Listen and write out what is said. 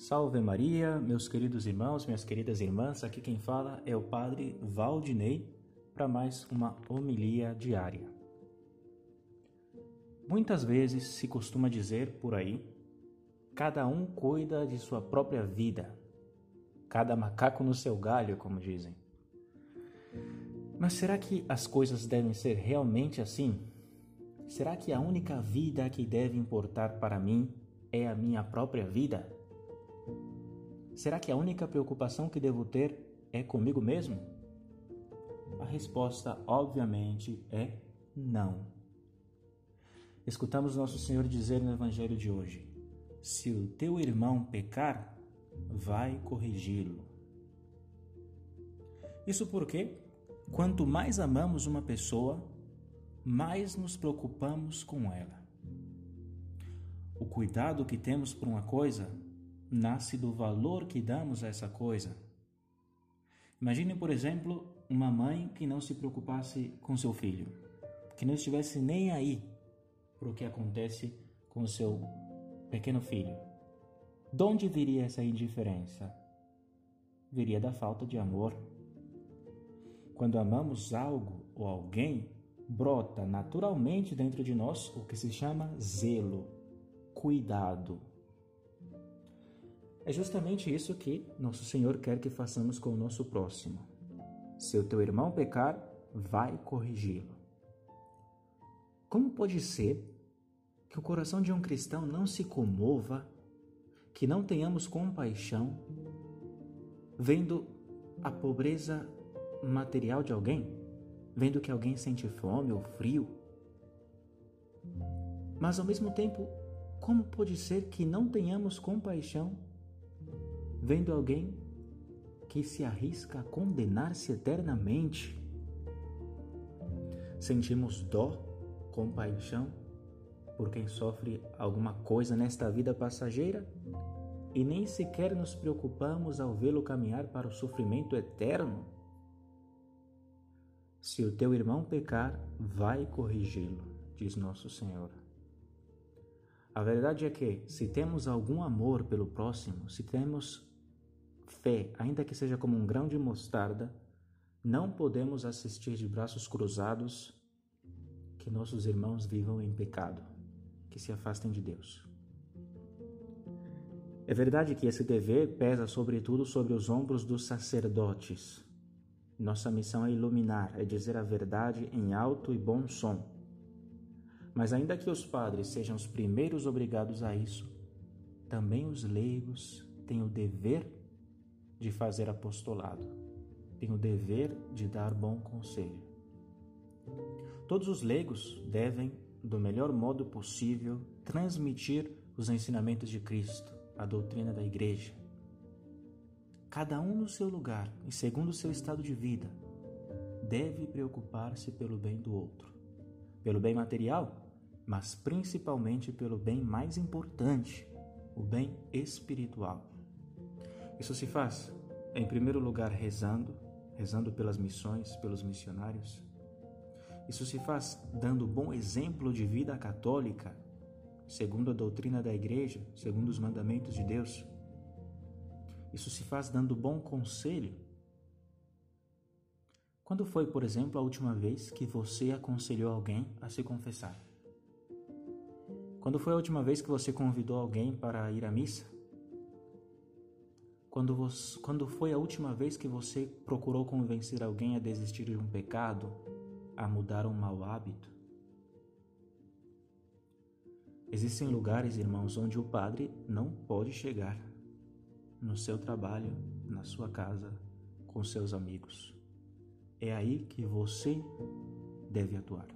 Salve Maria, meus queridos irmãos, minhas queridas irmãs, aqui quem fala é o Padre Valdinei para mais uma homilia diária. Muitas vezes se costuma dizer por aí: cada um cuida de sua própria vida, cada macaco no seu galho, como dizem. Mas será que as coisas devem ser realmente assim? Será que a única vida que deve importar para mim é a minha própria vida? Será que a única preocupação que devo ter é comigo mesmo? A resposta, obviamente, é não. Escutamos nosso Senhor dizer no Evangelho de hoje: Se o teu irmão pecar, vai corrigi-lo. Isso porque, quanto mais amamos uma pessoa, mais nos preocupamos com ela. O cuidado que temos por uma coisa nasce do valor que damos a essa coisa. Imagine, por exemplo, uma mãe que não se preocupasse com seu filho, que não estivesse nem aí para o que acontece com seu pequeno filho. De onde viria essa indiferença? Viria da falta de amor. Quando amamos algo ou alguém, brota naturalmente dentro de nós o que se chama zelo, cuidado. É justamente isso que nosso Senhor quer que façamos com o nosso próximo. Se o teu irmão pecar, vai corrigi-lo. Como pode ser que o coração de um cristão não se comova, que não tenhamos compaixão, vendo a pobreza material de alguém, vendo que alguém sente fome ou frio? Mas ao mesmo tempo, como pode ser que não tenhamos compaixão vendo alguém que se arrisca a condenar-se eternamente. Sentimos dó, compaixão por quem sofre alguma coisa nesta vida passageira e nem sequer nos preocupamos ao vê-lo caminhar para o sofrimento eterno. Se o teu irmão pecar, vai corrigi-lo, diz nosso Senhor. A verdade é que, se temos algum amor pelo próximo, se temos fé, ainda que seja como um grão de mostarda, não podemos assistir de braços cruzados que nossos irmãos vivam em pecado, que se afastem de Deus. É verdade que esse dever pesa sobretudo sobre os ombros dos sacerdotes. Nossa missão é iluminar, é dizer a verdade em alto e bom som. Mas ainda que os padres sejam os primeiros obrigados a isso, também os leigos têm o dever de fazer apostolado, tem o dever de dar bom conselho. Todos os leigos devem, do melhor modo possível, transmitir os ensinamentos de Cristo, a doutrina da Igreja. Cada um no seu lugar e segundo o seu estado de vida, deve preocupar-se pelo bem do outro, pelo bem material, mas principalmente pelo bem mais importante, o bem espiritual. Isso se faz, em primeiro lugar, rezando, rezando pelas missões, pelos missionários. Isso se faz dando bom exemplo de vida católica, segundo a doutrina da Igreja, segundo os mandamentos de Deus. Isso se faz dando bom conselho. Quando foi, por exemplo, a última vez que você aconselhou alguém a se confessar? Quando foi a última vez que você convidou alguém para ir à missa? Quando, você, quando foi a última vez que você procurou convencer alguém a desistir de um pecado, a mudar um mau hábito? Existem lugares, irmãos, onde o padre não pode chegar. No seu trabalho, na sua casa, com seus amigos. É aí que você deve atuar.